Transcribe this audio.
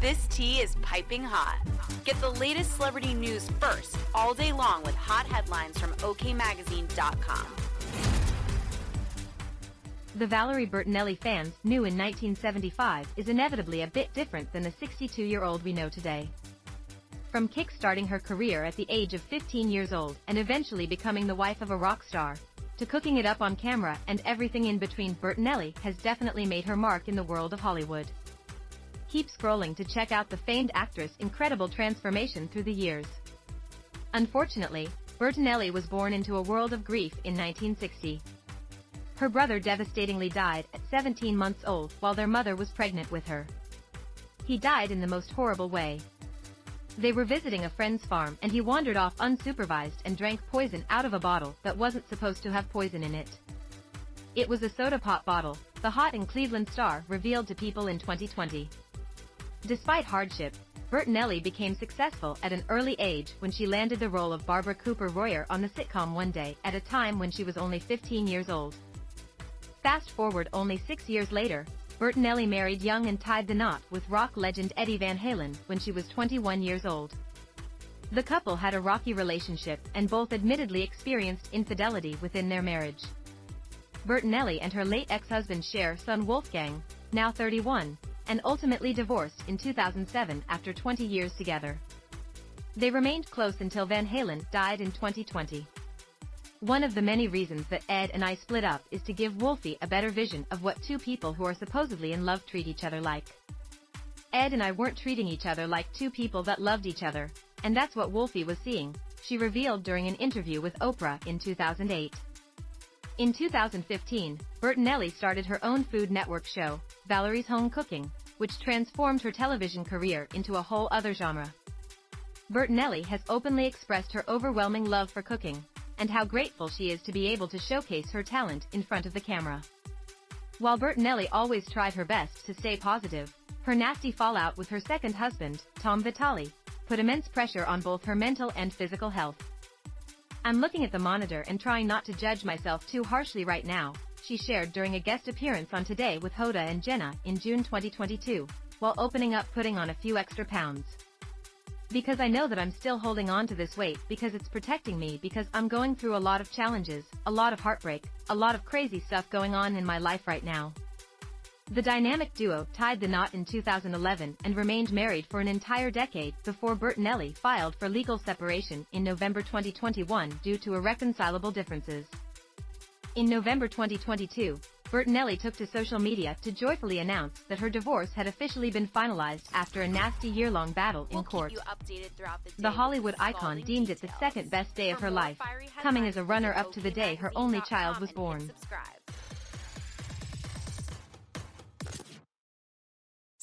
This tea is piping hot. Get the latest celebrity news first all day long with hot headlines from OKMagazine.com. The Valerie Bertinelli fans knew in 1975 is inevitably a bit different than the 62 year old we know today. From kick-starting her career at the age of 15 years old and eventually becoming the wife of a rock star, to cooking it up on camera and everything in between, Bertinelli has definitely made her mark in the world of Hollywood. Keep scrolling to check out the famed actress' incredible transformation through the years. Unfortunately, Bertinelli was born into a world of grief in 1960. Her brother devastatingly died at 17 months old while their mother was pregnant with her. He died in the most horrible way. They were visiting a friend's farm and he wandered off unsupervised and drank poison out of a bottle that wasn't supposed to have poison in it. It was a soda pop bottle, the Hot in Cleveland star revealed to people in 2020. Despite hardship, Bertinelli became successful at an early age when she landed the role of Barbara Cooper Royer on the sitcom One Day at a time when she was only 15 years old. Fast forward only six years later, Bertinelli married young and tied the knot with rock legend Eddie Van Halen when she was 21 years old. The couple had a rocky relationship and both admittedly experienced infidelity within their marriage. Bertinelli and her late ex-husband share son Wolfgang, now 31, and ultimately divorced in 2007 after 20 years together. They remained close until Van Halen died in 2020. One of the many reasons that Ed and I split up is to give Wolfie a better vision of what two people who are supposedly in love treat each other like. Ed and I weren't treating each other like two people that loved each other, and that's what Wolfie was seeing, she revealed during an interview with Oprah in 2008. In 2015, Bertinelli started her own Food Network show, Valerie's Home Cooking, which transformed her television career into a whole other genre. Bertinelli has openly expressed her overwhelming love for cooking, and how grateful she is to be able to showcase her talent in front of the camera. While Bertinelli always tried her best to stay positive, her nasty fallout with her second husband, Tom Vitale, put immense pressure on both her mental and physical health. I'm looking at the monitor and trying not to judge myself too harshly right now, she shared during a guest appearance on Today with Hoda and Jenna in June 2022, while opening up putting on a few extra pounds. Because I know that I'm still holding on to this weight because it's protecting me because I'm going through a lot of challenges, a lot of heartbreak, a lot of crazy stuff going on in my life right now. The dynamic duo tied the knot in 2011 and remained married for an entire decade before Bertinelli filed for legal separation in November 2021 due to irreconcilable differences. In November 2022, Bertinelli took to social media to joyfully announce that her divorce had officially been finalized after a nasty year-long battle in We'll court. keep you updated throughout the. The Hollywood icon deemed it the second best day of her life, coming as a runner-up to the day her only child was born.